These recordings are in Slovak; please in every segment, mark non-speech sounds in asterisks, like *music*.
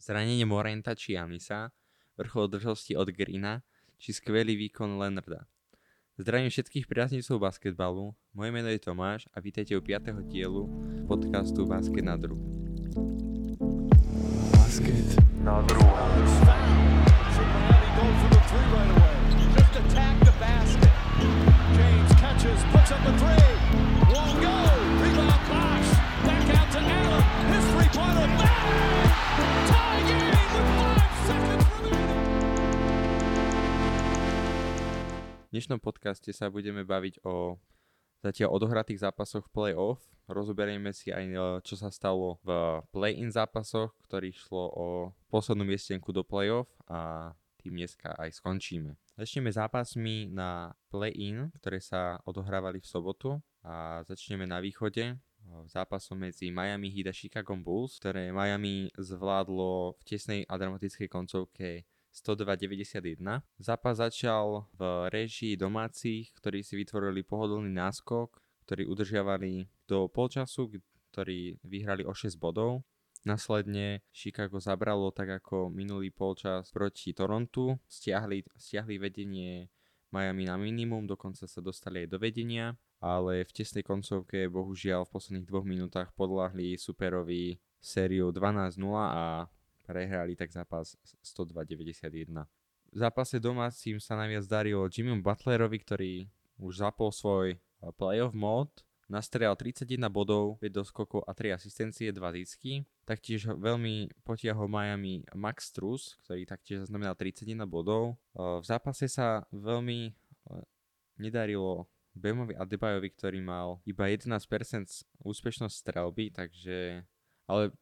zranenie Morenta či Janisa, vrchol držosti od Greena, či skvelý výkon Leonarda. Zdravím všetkých priaznivcov basketbalu, moje meno je Tomáš a vítajte u 5. dielu podcastu Basket na druh. Basket na druh. James catches, puts up the three. Won't go. Rebound Bosh. Back out to Allen. His three-pointer. Tie V dnešnom podcaste sa budeme baviť o zatiaľ odohratých zápasoch v play-off. Rozoberieme si aj, e, čo sa stalo v play-in zápasoch, ktorých šlo o poslednú miestenku do play-off a tým dneska aj skončíme. Začneme zápasmi na play-in, ktoré sa odohrávali v sobotu a začneme na východe zápasom medzi Miami Heat a Chicago Bulls, ktoré Miami zvládlo v tesnej a dramatickej koncovke 102.91. Zápas začal v režii domácich, ktorí si vytvorili pohodlný náskok, ktorí udržiavali do polčasu, ktorí vyhrali o 6 bodov. Následne Chicago zabralo tak ako minulý polčas proti Torontu, stiahli, stiahli vedenie Miami na minimum, dokonca sa dostali aj do vedenia, ale v tesnej koncovke bohužiaľ v posledných dvoch minútach podľahli superovi sériu 12-0 a prehrali tak zápas 102-91. V zápase domácim sa najviac darilo Jimmy Butlerovi, ktorý už zapol svoj eh, playoff mod, nastrelal 31 bodov, 5 doskokov a 3 asistencie, 2 zisky. Taktiež veľmi potiahol Miami Max Strus, ktorý taktiež zaznamenal 31 bodov. Eh, v zápase sa veľmi eh, nedarilo Bemovi Adebayovi, ktorý mal iba 11% úspešnosť strelby, takže ale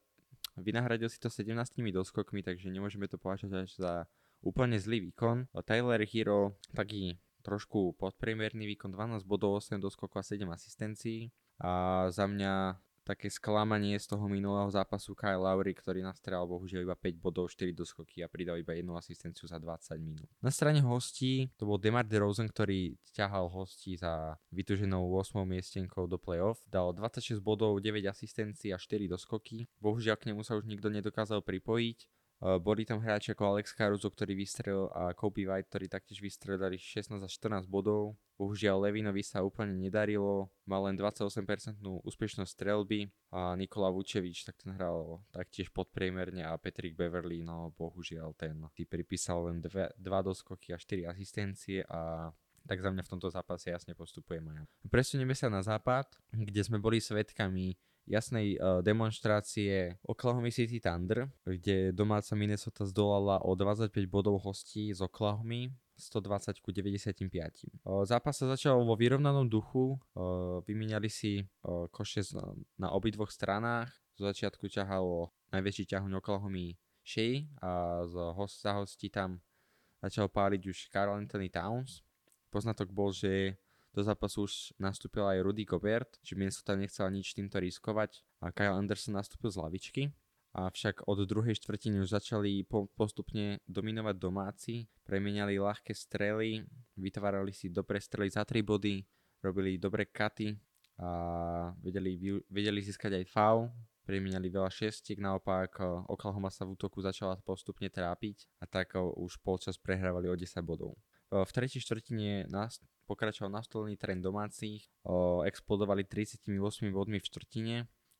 Vynahradil si to 17 doskokmi, takže nemôžeme to považovať až za úplne zlý výkon. Tyler Hero taký trošku podpriemerný výkon, 12 bodov, 8 doskokov a 7 asistencií. A za mňa také sklamanie z toho minulého zápasu Kyle Lowry, ktorý nastrel bohužiaľ iba 5 bodov, 4 doskoky a pridal iba jednu asistenciu za 20 minút. Na strane hostí to bol Demar DeRozan, ktorý ťahal hostí za vytuženou 8. miestenkou do playoff. Dal 26 bodov, 9 asistencií a 4 doskoky. Bohužiaľ k nemu sa už nikto nedokázal pripojiť. Uh, boli tam hráči ako Alex Caruso, ktorý vystrelil a Kobe White, ktorý taktiež vystrelili 16 až 14 bodov. Bohužiaľ Levinovi sa úplne nedarilo, mal len 28% úspešnosť strelby a Nikola Vučevič tak ten hral taktiež podpriemerne a Patrick Beverly, no bohužiaľ ten si pripísal len 2 doskoky a 4 asistencie a tak za mňa v tomto zápase jasne postupuje Maja. Presunieme sa na západ, kde sme boli svetkami jasnej uh, demonstrácie Oklahoma City Thunder, kde domáca Minnesota zdolala o 25 bodov hostí z Oklahoma 120 ku 95. Uh, zápas sa začal vo vyrovnanom duchu, vymieniali si koše na, obidvoch stranách, zo začiatku ťahalo najväčší ťahuň Oklahoma Shea a z host za hostí tam začal páliť už Carl Anthony Towns. Poznatok bol, že do zápasu už nastúpil aj Rudy Gobert, či Minnesota nechcela nič týmto riskovať a Kyle Anderson nastúpil z lavičky. Avšak od druhej štvrtiny už začali po, postupne dominovať domáci, premieniali ľahké strely, vytvárali si dobre strely za 3 body, robili dobré katy a vedeli, vedeli získať aj foul, premieniali veľa šestiek, naopak eh, Oklahoma sa v útoku začala postupne trápiť a tak eh, už polčas prehrávali o 10 bodov. Eh, v tretej štvrtine pokračoval nastolený trend domácich, explodovali 38 bodmi v štvrtine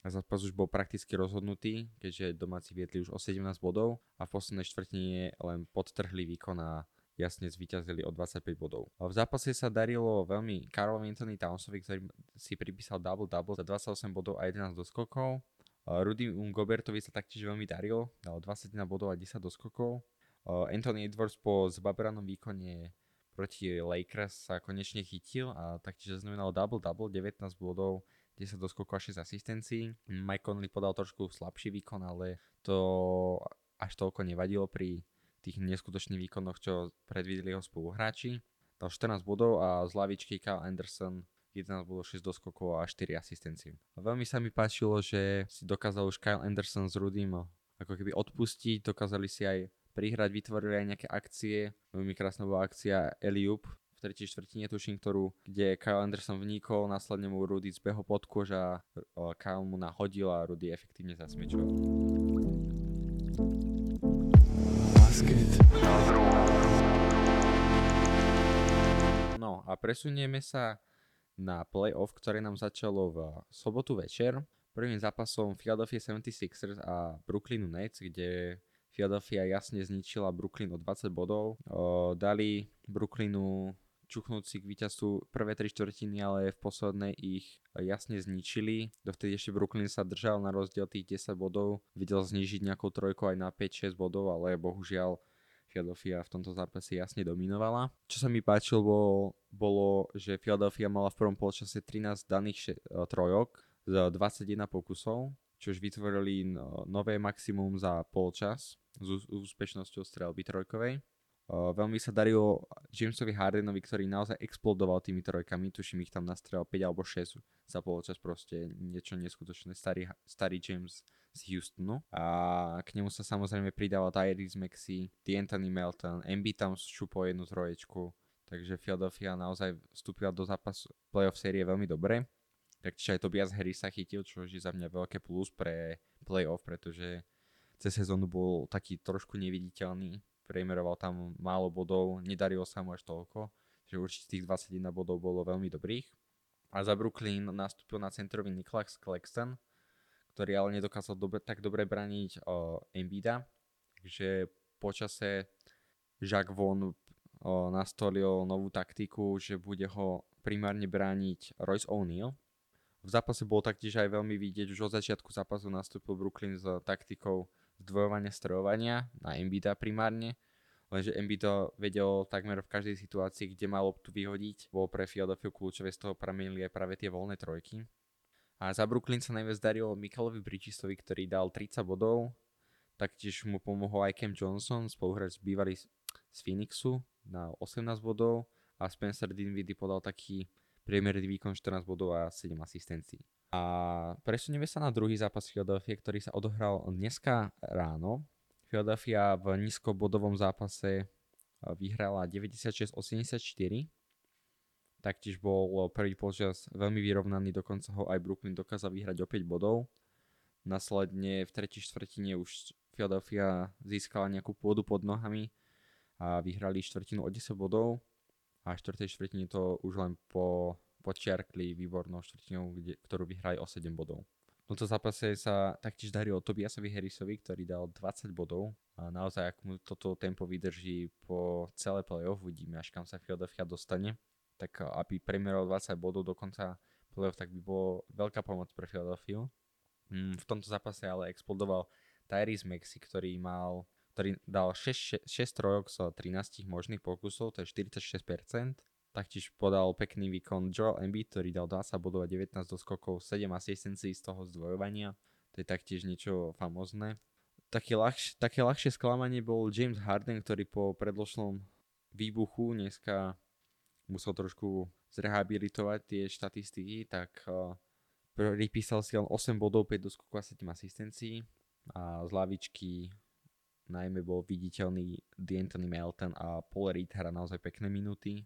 zápas už bol prakticky rozhodnutý, keďže domáci viedli už o 17 bodov a v poslednej štvrtine len podtrhli výkon a jasne zvíťazili o 25 bodov. V zápase sa darilo veľmi Karlovi Anthony Townsovi, ktorý si pripísal double-double za 28 bodov a 11 doskokov. Rudy Gobertovi sa taktiež veľmi darilo, dal 21 bodov a 10 doskokov. Anthony Edwards po zbaberanom výkone proti Lakers sa konečne chytil a taktiež zaznamenal double-double, 19 bodov, 10 doskokov a 6 asistencií. Mike Conley podal trošku slabší výkon, ale to až toľko nevadilo pri tých neskutočných výkonoch, čo predvideli jeho spoluhráči. Dal 14 bodov a z lavičky Kyle Anderson 11 bodov, 6 doskokov a 4 asistencie. Veľmi sa mi páčilo, že si dokázal už Kyle Anderson s Rudym ako keby odpustiť, dokázali si aj prihrať, vytvorili aj nejaké akcie. Veľmi krásna bola akcia Eliup v tretej štvrtine, tuším, ktorú, kde Kyle Anderson vnikol, následne mu Rudy zbehol pod kož a Kyle mu nahodil a Rudy efektívne zasmiečoval. na druhú. No a presunieme sa na playoff, ktoré nám začalo v sobotu večer. Prvým zápasom Philadelphia 76ers a Brooklynu Nets, kde Philadelphia jasne zničila Brooklyn o 20 bodov. O, dali Brooklynu čuchnúť si k víťazstvu prvé 3 štvrtiny, ale v poslednej ich jasne zničili. Dovtedy ešte Brooklyn sa držal na rozdiel tých 10 bodov. Videl znižiť nejakou trojkou aj na 5-6 bodov, ale bohužiaľ Philadelphia v tomto zápase jasne dominovala. Čo sa mi páčilo, bolo, bolo že Philadelphia mala v prvom polčase 13 daných še- e, trojok z 21 pokusov, čo už vytvorili no, nové maximum za polčas s úspešnosťou strelby trojkovej. Uh, veľmi sa darilo Jamesovi Hardenovi, ktorý naozaj explodoval tými trojkami, tuším ich tam nastrel 5 alebo 6 za poločas, proste niečo neskutočné, starý, starý James z Houstonu. A k nemu sa samozrejme pridával Tyrese Maxey, D'Anthony Melton, MB tam šupol jednu troječku, takže Philadelphia naozaj vstúpila do zápasu playoff série veľmi dobre. Takže aj Tobias Harris sa chytil, čo je za mňa veľké plus pre playoff, pretože cez sezónu bol taký trošku neviditeľný priemeroval tam málo bodov, nedarilo sa mu až toľko, že určite tých 21 bodov bolo veľmi dobrých. A za Brooklyn nastúpil na centrový Niklax Claxton, ktorý ale nedokázal dobre, tak dobre braniť o Embida, takže počase Jacques Von o, nastolil novú taktiku, že bude ho primárne brániť Royce O'Neal. V zápase bol taktiež aj veľmi vidieť, už od začiatku zápasu nastúpil Brooklyn s taktikou zdvojovania strojovania na Embida primárne, lenže Embiid to vedel takmer v každej situácii, kde mal loptu vyhodiť, bol pre Philadelphia kľúčové, z toho pramenili aj práve tie voľné trojky. A za Brooklyn sa najviac darilo Michaelovi Bridgesovi, ktorý dal 30 bodov, taktiež mu pomohol aj Cam Johnson, spoluhráč bývalý z Phoenixu na 18 bodov a Spencer Dinwiddie podal taký priemerný výkon 14 bodov a 7 asistencií. A presunieme sa na druhý zápas Philadelphia, ktorý sa odohral dneska ráno. Philadelphia v nízkobodovom zápase vyhrala 96-84. Taktiež bol prvý počas veľmi vyrovnaný, dokonca ho aj Brooklyn dokázal vyhrať o 5 bodov. Následne v tretí štvrtine už Philadelphia získala nejakú pôdu pod nohami a vyhrali štvrtinu o 10 bodov a v 4. štvrtine to už len po, počiarkli výbornou štvrtinou, kde, ktorú vyhrali o 7 bodov. V tomto zápase sa taktiež darilo Tobiasovi Harrisovi, ktorý dal 20 bodov a naozaj, ak mu toto tempo vydrží po celé playoff, uvidíme, až kam sa Philadelphia dostane, tak aby premeral 20 bodov do konca playoff, tak by bolo veľká pomoc pre Philadelphia. Mm, v tomto zápase ale explodoval Tyrese Maxi, ktorý mal ktorý dal 6, 6 trojok z 13 možných pokusov, to je 46%. Taktiež podal pekný výkon Joel Embiid, ktorý dal 20 bodov a 19 doskokov, 7 asistencií z toho zdvojovania. To je taktiež niečo famozné. Také, ľahš, také ľahšie sklamanie bol James Harden, ktorý po predložnom výbuchu dneska musel trošku zrehabilitovať tie štatistiky, tak uh, pripísal si len 8 bodov, 5 doskokov a 7 asistencií a z lavičky najmä bol viditeľný D'Anthony Melton a Paul Reed hra naozaj pekné minúty,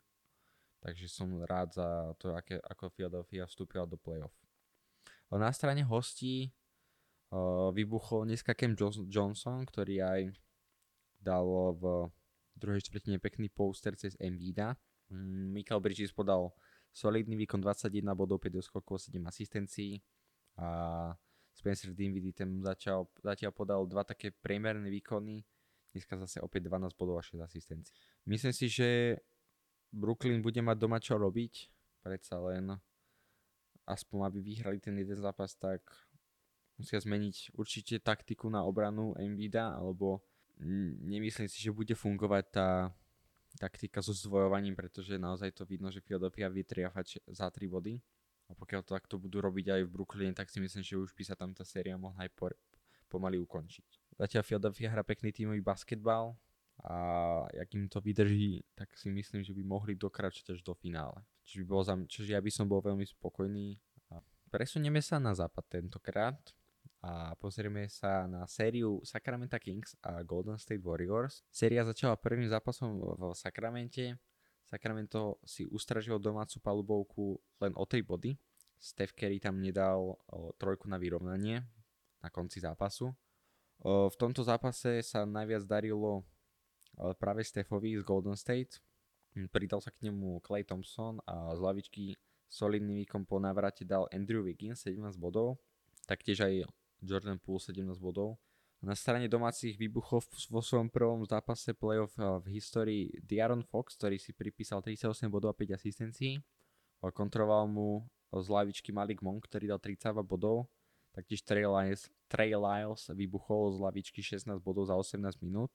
takže som rád za to, aké, ako Philadelphia vstúpila do playoff. Na strane hostí uh, vybuchol dneska Cam Johnson, ktorý aj dal v druhej štvrtine pekný poster cez Embiida. Mm, Michael Bridges podal solidný výkon 21 bodov, 5 skokov, 7 asistencií a Spencer Dinwiddie ten začal, zatiaľ podal dva také priemerné výkony, dneska zase opäť 12 bodov a 6 asistencií. Myslím si, že Brooklyn bude mať doma čo robiť, predsa len. Aspoň aby vyhrali ten jeden zápas, tak musia zmeniť určite taktiku na obranu Embiida, alebo nemyslím si, že bude fungovať tá taktika so zdvojovaním, pretože naozaj to vidno, že Philadelphia vie za 3 body. A pokiaľ to takto budú robiť aj v Brooklyne, tak si myslím, že už by sa tam tá séria mohla aj po, pomaly ukončiť. Zatiaľ Philadelphia hra pekný tímový basketbal a ak im to vydrží, tak si myslím, že by mohli dokračať až do finále. Čiže, by bol za, čiže ja by som bol veľmi spokojný. Presunieme sa na západ tentokrát a pozrieme sa na sériu Sacramento Kings a Golden State Warriors. Séria začala prvým zápasom v Sacramente Sacramento si ustražil domácu palubovku len o 3 body. Steph Curry tam nedal trojku na vyrovnanie na konci zápasu. V tomto zápase sa najviac darilo práve Stefovi z Golden State. Pridal sa k nemu Clay Thompson a z lavičky solidný výkon po návrate dal Andrew Wiggins 17 bodov, taktiež aj Jordan Poole 17 bodov. Na strane domácich výbuchov vo svojom prvom zápase playoff v histórii Diaron Fox, ktorý si pripísal 38 bodov a 5 asistencií. Kontroval mu z lavičky Malik Monk, ktorý dal 32 bodov. Taktiež Trey Lyles, Trey Lyles vybuchol z lavičky 16 bodov za 18 minút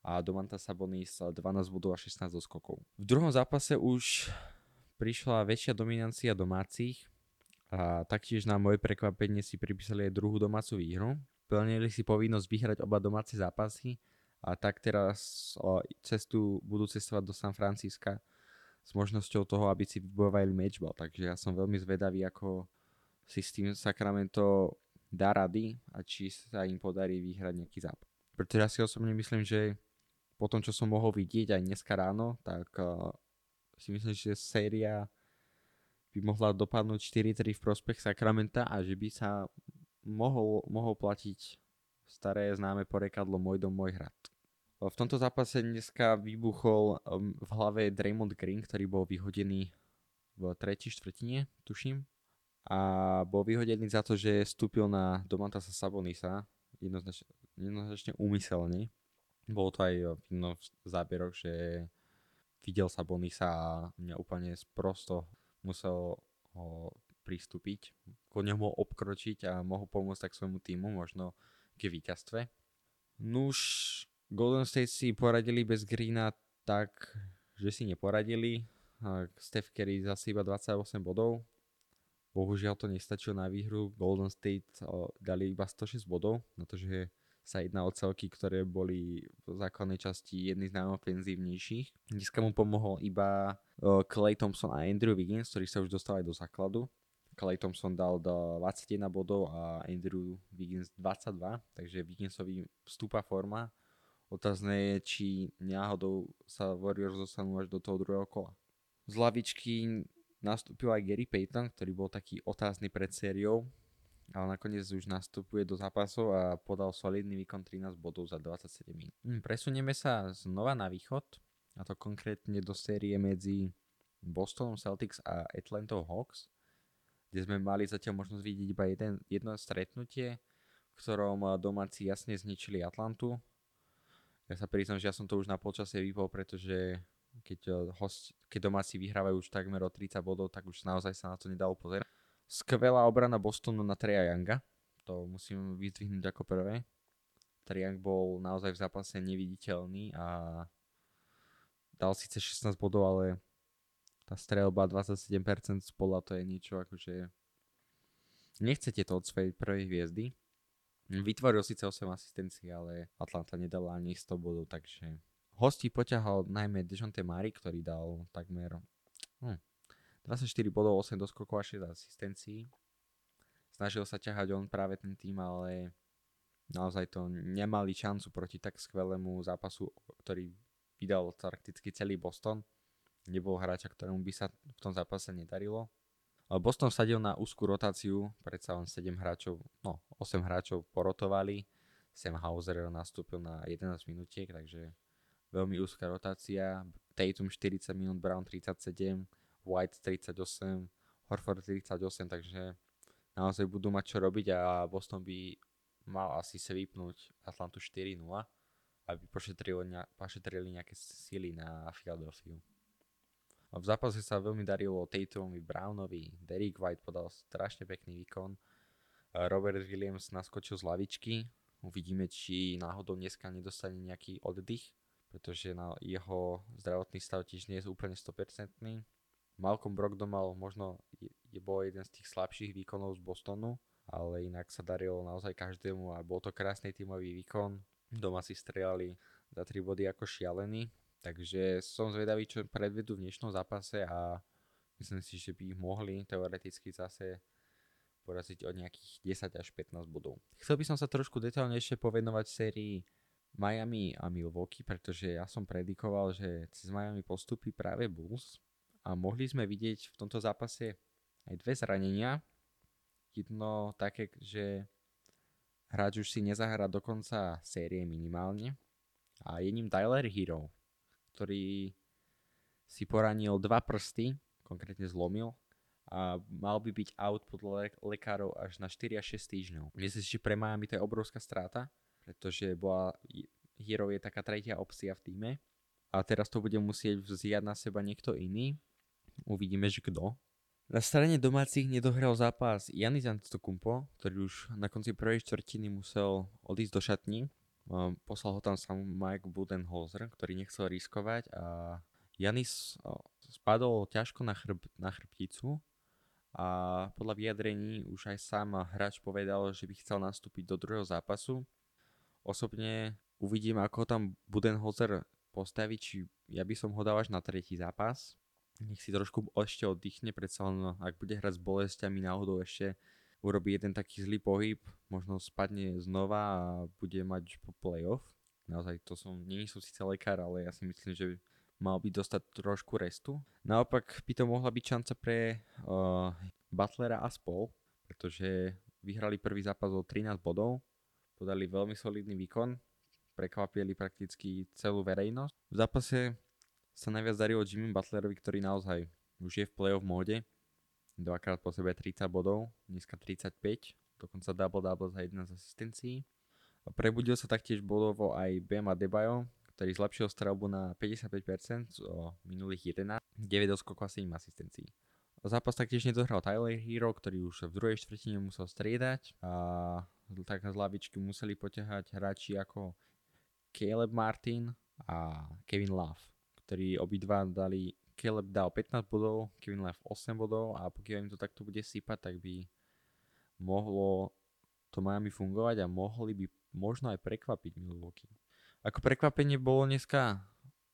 a Domanta Sabonis 12 bodov a 16 doskokov. V druhom zápase už prišla väčšia dominancia domácich a taktiež na moje prekvapenie si pripísali aj druhú domácu výhru. Plnili si povinnosť vyhrať oba domáce zápasy a tak teraz cestu budú cestovať do San Francisca s možnosťou toho, aby si vybojovali matchball. Takže ja som veľmi zvedavý, ako si s tým Sacramento dá rady a či sa im podarí vyhrať nejaký zápas. Pretože ja si osobne myslím, že po tom, čo som mohol vidieť aj dneska ráno, tak si myslím, že séria by mohla dopadnúť 4-3 v prospech Sakramenta a že by sa mohol, mohol platiť staré známe porekadlo Môj dom, môj hrad. V tomto zápase dneska vybuchol v hlave Draymond Green, ktorý bol vyhodený v tretí štvrtine, tuším. A bol vyhodený za to, že vstúpil na Domantasa Sabonisa jednoznačne, jednoznačne úmyselne. Bolo to aj v záberoch, že videl sa Bonisa a mňa úplne sprosto musel ho pristúpiť, ko mohol obkročiť a mohol pomôcť tak svojmu týmu, možno k víťazstve. Nuž, Golden State si poradili bez Greena tak, že si neporadili. Steph Curry zase iba 28 bodov. Bohužiaľ to nestačilo na výhru. Golden State dali iba 106 bodov na to, že sa jedná o celky, ktoré boli v základnej časti jedny z najofenzívnejších. Dneska mu pomohol iba Clay Thompson a Andrew Wiggins, ktorí sa už dostali do základu. Clay Thompson dal do 21 bodov a Andrew Wiggins 22, takže Wigginsovi vstúpa forma. Otázne je, či náhodou sa Warriors dostanú až do toho druhého kola. Z lavičky nastúpil aj Gary Payton, ktorý bol taký otázny pred sériou, ale nakoniec už nastupuje do zápasov a podal solidný výkon 13 bodov za 27 minút. Hm, presunieme sa znova na východ, a to konkrétne do série medzi Bostonom Celtics a Atlanta Hawks, kde sme mali zatiaľ možnosť vidieť iba jeden, jedno stretnutie, v ktorom domáci jasne zničili Atlantu. Ja sa priznám, že ja som to už na polčase vypol, pretože keď, host, keď domáci vyhrávajú už takmer o 30 bodov, tak už naozaj sa na to nedalo pozerať. Skvelá obrana Bostonu na Treja Younga. To musím vyzdvihnúť ako prvé. Triang bol naozaj v zápase neviditeľný a dal síce 16 bodov, ale tá strelba 27% spola to je niečo akože nechcete to od svojej prvej hviezdy. Vytvoril síce 8 asistencií, ale Atlanta nedala ani 100 bodov, takže hostí poťahal najmä Dejounte Mari, ktorý dal takmer hm, 24 bodov, 8 doskokov a 6 asistencií. Snažil sa ťahať on práve ten tým, ale naozaj to nemali šancu proti tak skvelému zápasu, ktorý vydal prakticky celý Boston. Nebol hráča, ktorému by sa v tom zápase nedarilo. Boston vsadil na úzkú rotáciu, predsa len 7 hráčov, no 8 hráčov porotovali. Sam Hauser nastúpil na 11 minútiek, takže veľmi úzka rotácia. Tatum 40 minút, Brown 37, White 38, Horford 38, takže naozaj budú mať čo robiť a Boston by mal asi vypnúť Atlantu 4-0, aby pošetrili, pošetrili nejaké sily na Philadelphia. A v zápase sa veľmi darilo Tatumovi, Brownovi, Derek White podal strašne pekný výkon, Robert Williams naskočil z lavičky, uvidíme, či náhodou dneska nedostane nejaký oddych, pretože na jeho zdravotný stav tiež nie je úplne 100%. Malcolm Brogdon mal možno, je, je bol jeden z tých slabších výkonov z Bostonu, ale inak sa darilo naozaj každému a bol to krásny tímový výkon. Doma si strieľali za 3 body ako šialení, takže som zvedavý, čo predvedú v dnešnom zápase a myslím si, že by ich mohli teoreticky zase poraziť od nejakých 10 až 15 bodov. Chcel by som sa trošku detaľnejšie povenovať sérii Miami a Milwaukee, pretože ja som predikoval, že cez Miami postupí práve Bulls, a mohli sme vidieť v tomto zápase aj dve zranenia. Jedno také, že hráč už si nezahrá do konca série minimálne a je ním Tyler Hero, ktorý si poranil dva prsty, konkrétne zlomil a mal by byť out podľa le- lekárov až na 4 až 6 týždňov. Myslím si, že pre Miami to je obrovská strata, pretože bola, Hero je taká tretia opcia v týme a teraz to bude musieť vziať na seba niekto iný. Uvidíme, že kto. Na strane domácich nedohral zápas Janis Antetokounmpo, ktorý už na konci prvej štvrtiny musel odísť do šatní. Poslal ho tam sám Mike Budenholzer, ktorý nechcel riskovať a Janis spadol ťažko na, chrb, na chrbticu a podľa vyjadrení už aj sám hráč povedal, že by chcel nastúpiť do druhého zápasu. Osobne uvidím, ako tam Budenholzer postaví, či ja by som ho dal až na tretí zápas, nech si trošku ešte oddychne, predsa len ak bude hrať s bolestiami náhodou ešte urobí jeden taký zlý pohyb, možno spadne znova a bude mať po playoff. Naozaj to som, nie som síce lekár, ale ja si myslím, že mal by dostať trošku restu. Naopak by to mohla byť šanca pre uh, Butlera a spol, pretože vyhrali prvý zápas o 13 bodov, podali veľmi solidný výkon, prekvapili prakticky celú verejnosť. V zápase sa najviac darilo Jimmy Butlerovi, ktorý naozaj už je v playoff móde. Dvakrát po sebe 30 bodov, dneska 35, dokonca double-double za 11 asistencií. Prebudil sa taktiež bodovo aj Bema Debajo, ktorý zlepšil strelbu na 55% o minulých 11, 9 doskokov a 7 asistencií. Zápas taktiež nedohral Tyler Hero, ktorý už v druhej štvrtine musel striedať a tak z lavičky museli poťahať hráči ako Caleb Martin a Kevin Love ktorí obidva dali, Caleb dal 15 bodov, Kevin Love 8 bodov a pokiaľ im to takto bude sypať, tak by mohlo to Miami fungovať a mohli by možno aj prekvapiť Milwaukee. Ako prekvapenie bolo dneska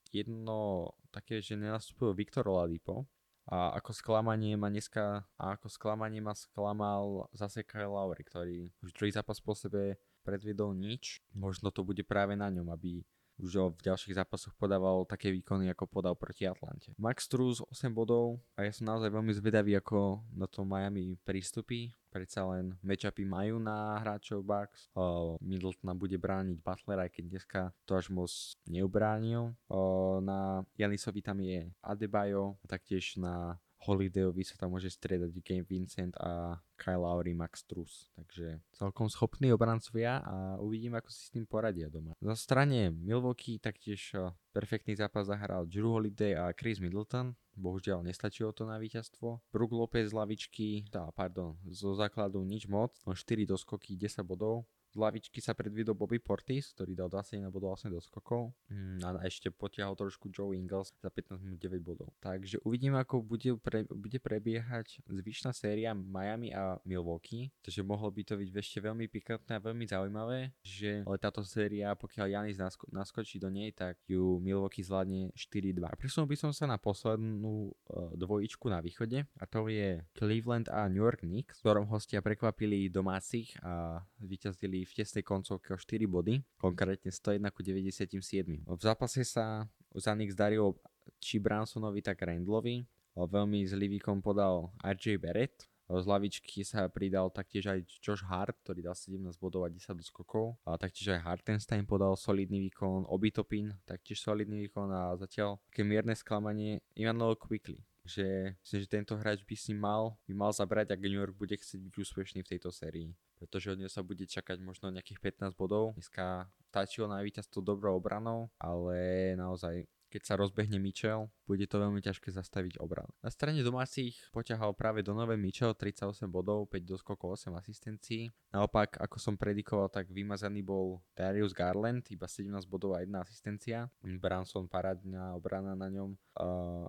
jedno také, že nenastúpil Viktor Oladipo a ako sklamanie ma dneska a ako sklamanie ma sklamal zase Kyle Lowry, ktorý už druhý zápas po sebe predviedol nič. Možno to bude práve na ňom, aby už v ďalších zápasoch podával také výkony, ako podal proti Atlante. Max Struz 8 bodov a ja som naozaj veľmi zvedavý, ako na to Miami prístupí. Predsa len matchupy majú na hráčov Bucks. Uh, Middletona bude brániť Butler, aj keď dneska to až moc neubránil. Uh, na Janisovi tam je Adebayo, taktiež na Holidayovi sa tam môže striedať Game Vincent a Kyle Lowry, Max Truss. Takže celkom schopní obrancovia a uvidím, ako si s tým poradia doma. Na strane Milwaukee taktiež eh, perfektný zápas zahral Drew Holiday a Chris Middleton. Bohužiaľ nestačilo to na víťazstvo. Brook Lopez z lavičky, tá, pardon, zo základu nič moc, 4 doskoky, 10 bodov. Lavičky sa predvidol Bobby Portis, ktorý dal 21 bodov 8 doskokov mm, a ešte potiahol trošku Joe Ingles za 15 minút 9 bodov. Takže uvidíme, ako bude, pre, bude prebiehať zvyšná séria Miami a Milwaukee, takže mohlo by to byť ešte veľmi pikantné a veľmi zaujímavé, že ale táto séria, pokiaľ Janis nasko- naskočí do nej, tak ju Milwaukee zvládne 4-2. Presunul by som sa na poslednú uh, dvojičku na východe a to je Cleveland a New York Knicks, ktorom hostia prekvapili domácich a vyťazili v tesnej koncovke o 4 body, konkrétne 101 ku 97. V zápase sa za nich zdarilo či Bransonovi, tak Randlovi. Veľmi zlý výkon podal RJ Barrett. Z lavičky sa pridal taktiež aj Josh Hart, ktorý dal 17 bodov a 10 skokov. A taktiež aj Hartenstein podal solidný výkon, Obitopin taktiež solidný výkon a zatiaľ také mierne sklamanie Ivanolo Quickly že myslím, že tento hráč by si mal, by mal zabrať, ak New York bude chcieť byť úspešný v tejto sérii pretože od neho sa bude čakať možno nejakých 15 bodov. Dneska stačilo na víťazstvo dobrou obranou, ale naozaj keď sa rozbehne Mitchell, bude to veľmi ťažké zastaviť obranu. Na strane domácich poťahal práve do nové Mitchell 38 bodov, 5 doskokov, 8 asistencií. Naopak, ako som predikoval, tak vymazaný bol Darius Garland, iba 17 bodov a 1 asistencia. Branson parádna obrana na ňom. Uh,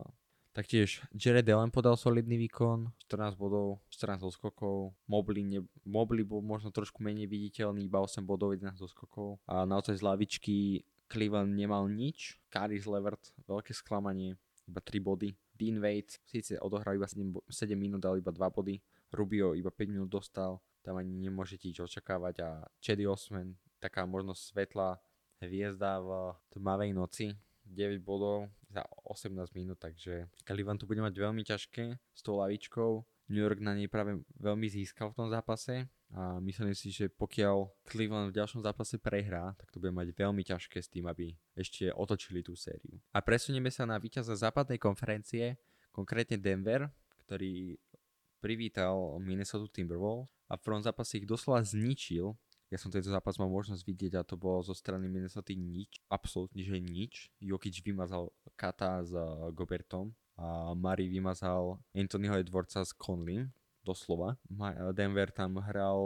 Taktiež Jared Allen podal solidný výkon, 14 bodov, 14 doskokov. Mobley, ne, Mobley bol možno trošku menej viditeľný, iba 8 bodov, 11 doskokov. A naozaj z lavičky Cleveland nemal nič. Caris Levert, veľké sklamanie, iba 3 body. Dean Wade síce odohral iba 7, 7 minút, dal iba 2 body. Rubio iba 5 minút dostal, tam ani nemôžete nič očakávať. A Chedy Osman, taká možno svetlá hviezda v tmavej noci, 9 bodov za 18 minút, takže Cleveland tu bude mať veľmi ťažké s tou lavičkou. New York na nej práve veľmi získal v tom zápase. a myslím si, že pokiaľ Cleveland v ďalšom zápase prehrá, tak to bude mať veľmi ťažké s tým, aby ešte otočili tú sériu. A presunieme sa na víťaza západnej konferencie, konkrétne Denver, ktorý privítal Minnesota Timberwolves a v prvom zápase ich doslova zničil. Ja som tento zápas mal možnosť vidieť a to bolo zo strany Minnesota nič, absolútne že nič. Jokic vymazal Kata s Gobertom a Murray vymazal Anthonyho Edwardsa s Conley doslova. Denver tam hral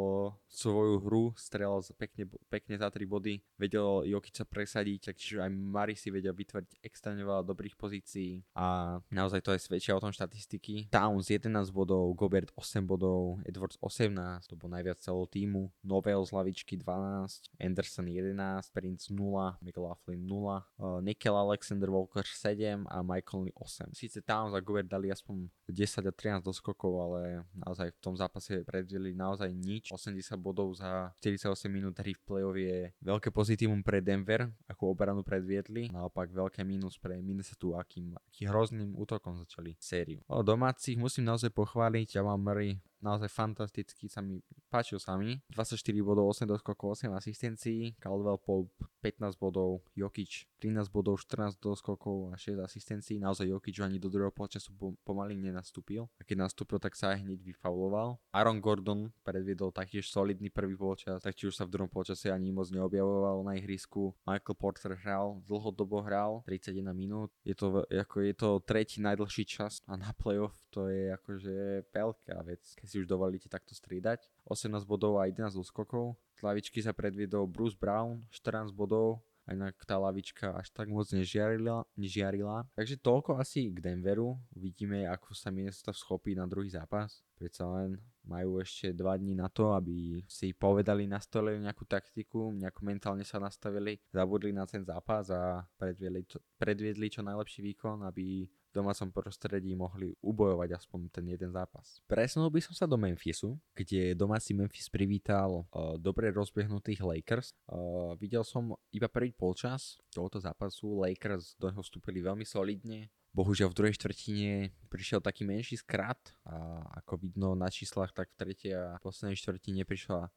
svoju hru, strelal pekne, pekne za 3 body, vedel Jokic sa presadiť, takže aj Mari si vedel vytvoriť extrémne veľa dobrých pozícií a naozaj to aj svedčia o tom štatistiky. Towns 11 bodov, Gobert 8 bodov, Edwards 18, to bol najviac celého týmu, Novel z lavičky 12, Anderson 11, Prince 0, McLaughlin 0, uh, Nickel Alexander Walker 7 a Michael 8. Sice Towns a Gobert dali aspoň 10 a 13 doskokov, ale naozaj v tom zápase predviedli naozaj nič. 80 bodov za 48 minút hry v play-off je veľké pozitívum pre Denver, ako obranu predviedli. Naopak veľké mínus pre Minnesota, akým, aký hrozným útokom začali sériu. O domácich musím naozaj pochváliť, ja mám Murray naozaj fantastický, sa mi páčil sa mi. 24 bodov, 8 doskokov, 8 asistencií, Caldwell Pope 15 bodov, Jokic 13 bodov, 14 doskokov a 6 asistencií. Naozaj Jokic ani do druhého polčasu pomaly nenastúpil. A keď nastúpil, tak sa aj hneď vyfauloval. Aaron Gordon predviedol taktiež solidný prvý polčas, tak či už sa v druhom polčase ani moc neobjavoval na ihrisku. Michael Porter hral, dlhodobo hral, 31 minút. Je to, ako je to tretí najdlhší čas a na playoff to je akože veľká vec, keď si už dovolíte takto striedať. 18 bodov a 11 skokov. Z lavičky sa predviedol Bruce Brown, 14 bodov, a inak tá lavička až tak moc nežiarila, nežiarila. Takže toľko asi k Denveru. Uvidíme, ako sa Minnesota schopí na druhý zápas. Predsa len majú ešte 2 dní na to, aby si povedali, nastolili nejakú taktiku, nejako mentálne sa nastavili, zabudli na ten zápas a predviedli, predviedli čo najlepší výkon, aby domácom prostredí mohli ubojovať aspoň ten jeden zápas. Presunul by som sa do Memphisu, kde domáci Memphis privítal uh, dobre rozbehnutých Lakers. Uh, videl som iba prvý polčas tohoto zápasu, Lakers do neho vstúpili veľmi solidne, Bohužiaľ v druhej štvrtine prišiel taký menší skrat a ako vidno na číslach, tak v tretej a poslednej štvrtine prišla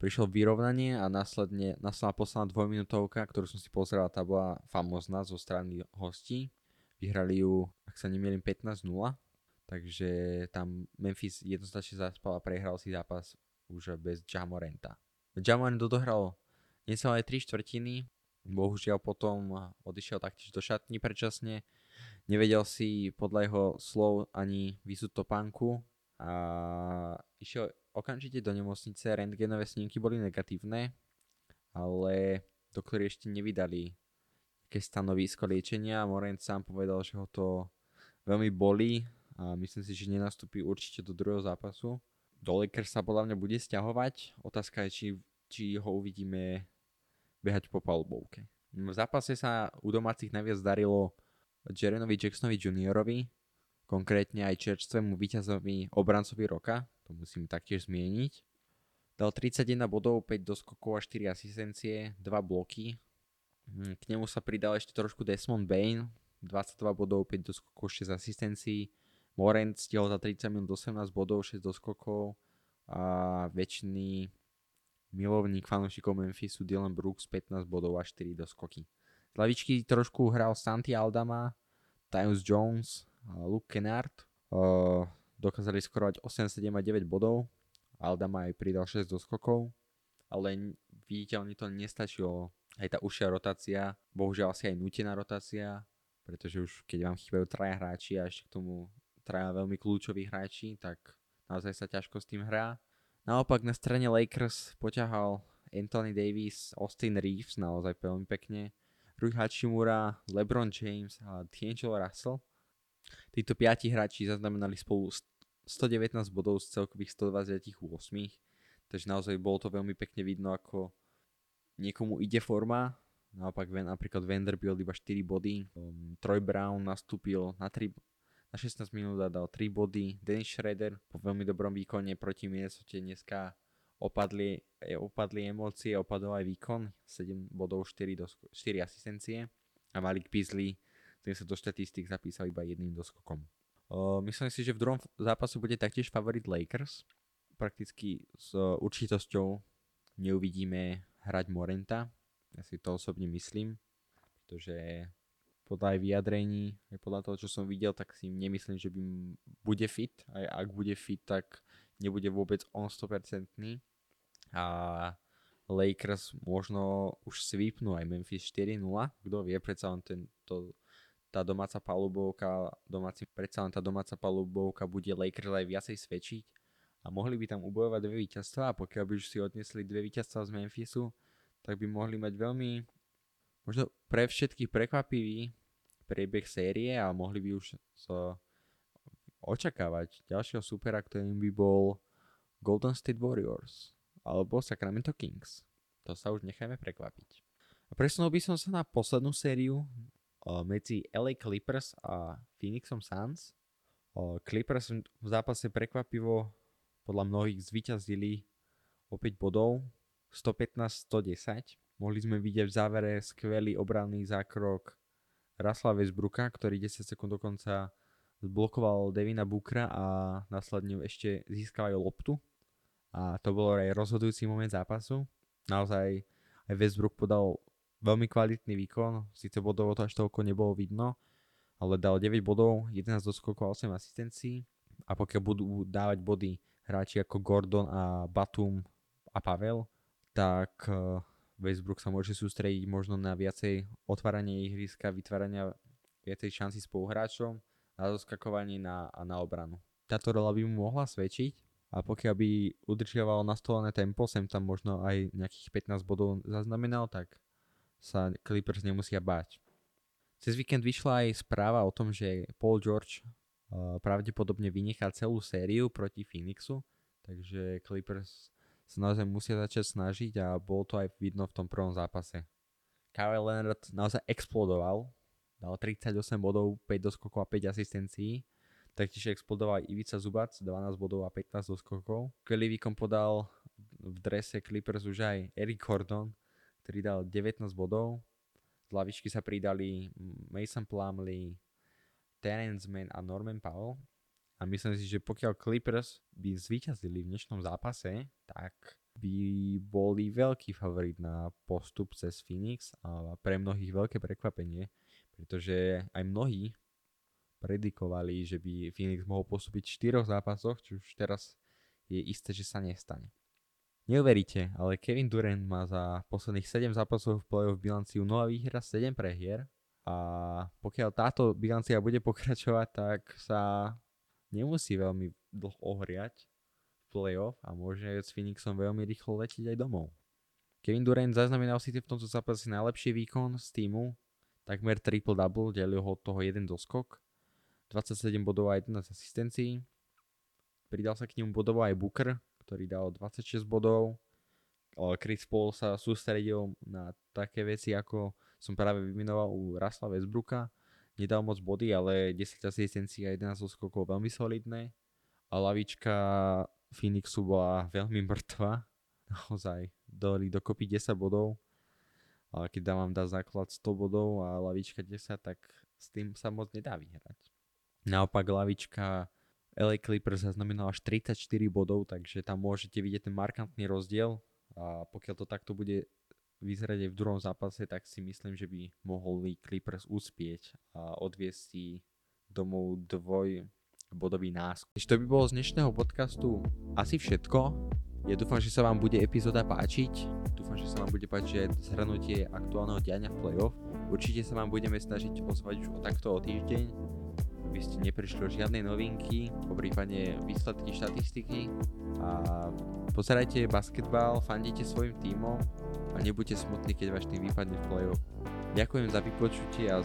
prišlo vyrovnanie a následne následná posledná dvojminútovka, ktorú som si pozrel, tá bola famozná zo strany hostí. Vyhrali ju, ak sa nemýlim, 15-0. Takže tam Memphis jednoznačne zaspal a prehral si zápas už bez Jamorenta. Jamorant dohral necelé 3 štvrtiny, bohužiaľ potom odišiel taktiež do šatní predčasne. Nevedel si podľa jeho slov ani vysúť topánku a išiel okamžite do nemocnice. Rentgenové snímky boli negatívne, ale doktori ešte nevydali ke stanovisko liečenia. Morent sám povedal, že ho to veľmi bolí a myslím si, že nenastúpi určite do druhého zápasu. Do Lakers sa podľa mňa bude stiahovať. Otázka je, či, či ho uvidíme behať po palubovke. V zápase sa u domácich najviac darilo Jerenovi Jacksonovi juniorovi, konkrétne aj čerstvému víťazovi obrancovi roka, to musím taktiež zmieniť. Dal 31 bodov, 5 doskokov a 4 asistencie, 2 bloky, k nemu sa pridal ešte trošku Desmond Bain, 22 bodov, 5 doskokov, 6 asistencií. Morent stihol za 30 minút 18 bodov, 6 doskokov a väčšiný milovník fanúšikov Memphisu Dylan Brooks 15 bodov a 4 doskoky. Z lavičky trošku hral Santi Aldama, Tyus Jones Luke Kennard. Dokázali skorovať 8, 7 a 9 bodov. Aldama aj pridal 6 doskokov, ale viditeľne to nestačilo aj tá užšia rotácia, bohužiaľ asi aj nutená rotácia, pretože už keď vám chýbajú traja hráči a ešte k tomu traja veľmi kľúčoví hráči, tak naozaj sa ťažko s tým hrá. Naopak na strane Lakers poťahal Anthony Davis, Austin Reeves naozaj veľmi pekne, Rui Hachimura, LeBron James a D'Angelo Russell. Títo piati hráči zaznamenali spolu 119 bodov z celkových 128, takže naozaj bolo to veľmi pekne vidno, ako niekomu ide forma, naopak napríklad Vanderbilt iba 4 body, um, Troy Brown nastúpil na 3 na 16 minút a dal 3 body, Dennis Schroeder po veľmi dobrom výkone proti Minnesota dneska opadli, e, opadli emócie, opadol aj výkon, 7 bodov, 4, do, 4 asistencie. A Malik Beasley, ten sa do štatistik zapísal iba jedným doskokom. Uh, myslím si, že v druhom zápasu bude taktiež favorit Lakers, prakticky s určitosťou neuvidíme hrať Morenta. Ja si to osobne myslím, pretože podľa aj vyjadrení, aj podľa toho, čo som videl, tak si nemyslím, že by bude fit. Aj ak bude fit, tak nebude vôbec on 100%. A Lakers možno už sweepnú aj Memphis 4-0. Kto vie, predsa on ten, to, tá domáca palubovka, domáci, predsa len tá domáca palubovka bude Lakers aj viacej svedčiť a mohli by tam ubojovať dve víťazstva a pokiaľ by už si odnesli dve víťazstva z Memphisu, tak by mohli mať veľmi možno pre všetkých prekvapivý priebeh série a mohli by už so očakávať ďalšieho supera, ktorým by bol Golden State Warriors alebo Sacramento Kings. To sa už nechajme prekvapiť. A presunul by som sa na poslednú sériu medzi LA Clippers a Phoenixom Suns. Clippers v zápase prekvapivo podľa mnohých zvyťazili o 5 bodov, 115-110. Mohli sme vidieť v závere skvelý obranný zákrok Rasla Westbrooka, ktorý 10 sekúnd dokonca zblokoval Devina Bookera a následne ešte získal aj loptu. A to bol aj rozhodujúci moment zápasu. Naozaj aj Westbrook podal veľmi kvalitný výkon, síce bodovo to až toľko nebolo vidno, ale dal 9 bodov, 11 doskokov a 8 asistencií a pokiaľ budú dávať body hráči ako Gordon a Batum a Pavel, tak eh, Westbrook sa môže sústrediť možno na viacej otváranie ihriska, vytvárania viacej šanci spoluhráčom, na doskakovanie na, a na obranu. Táto rola by mu mohla svedčiť a pokiaľ by udržiaval nastolené tempo, sem tam možno aj nejakých 15 bodov zaznamenal, tak sa Clippers nemusia báť. Cez víkend vyšla aj správa o tom, že Paul George pravdepodobne vynechá celú sériu proti Phoenixu, takže Clippers sa naozaj musia začať snažiť a bolo to aj vidno v tom prvom zápase. Kyle Leonard naozaj explodoval, dal 38 bodov, 5 doskokov a 5 asistencií. Taktiež explodoval Ivica Zubac, 12 bodov a 15 doskokov. Skvelý výkon podal v drese Clippers už aj Eric Gordon, ktorý dal 19 bodov. Z lavičky sa pridali Mason Plumley, Terence Mann a Norman Powell. A myslím si, že pokiaľ Clippers by zvíťazili v dnešnom zápase, tak by boli veľký favorit na postup cez Phoenix a pre mnohých veľké prekvapenie, pretože aj mnohí predikovali, že by Phoenix mohol postúpiť v štyroch zápasoch, čo už teraz je isté, že sa nestane. Neuveríte, ale Kevin Durant má za posledných 7 zápasov v play-off bilanciu 0 výhra, 7 prehier a pokiaľ táto bilancia bude *laughs* pokračovať, tak sa nemusí veľmi dlho ohriať v playoff a môže s Phoenixom veľmi rýchlo letieť aj domov. Kevin Durant zaznamenal si v tomto zápase najlepší výkon z týmu, takmer triple-double, delil ho od toho jeden doskok, 27 bodov a 11 asistencií. Pridal sa k nemu bodovo aj Booker, ktorý dal 26 bodov. Chris Paul sa sústredil na také veci ako som práve vymenoval u Rasla Westbrooka. Nedal moc body, ale 10 asistencií a 11 skokov veľmi solidné. A lavička Phoenixu bola veľmi *laughs* mŕtva. Naozaj, dali dokopy 10 bodov. Ale keď dávam dá základ 100 bodov a lavička 10, tak s tým sa moc nedá vyhrať. Naopak lavička LA Clippers zaznamenala až 34 bodov, takže tam môžete vidieť ten markantný rozdiel a pokiaľ to takto bude vyzerať aj v druhom zápase, tak si myslím, že by mohli Clippers uspieť a odviesť si domov dvoj bodový náskok. To by bolo z dnešného podcastu asi všetko. Ja dúfam, že sa vám bude epizóda páčiť. Dúfam, že sa vám bude páčiť zhrnutie aktuálneho diania v playoff. Určite sa vám budeme snažiť ozvať už o takto o týždeň, aby ste neprišli o žiadnej novinky, po prípadne výsledky štatistiky a pozerajte basketbal, fandite svojim tímom a nebuďte smutní, keď váš tým vypadne v play-off. Ďakujem za vypočutie a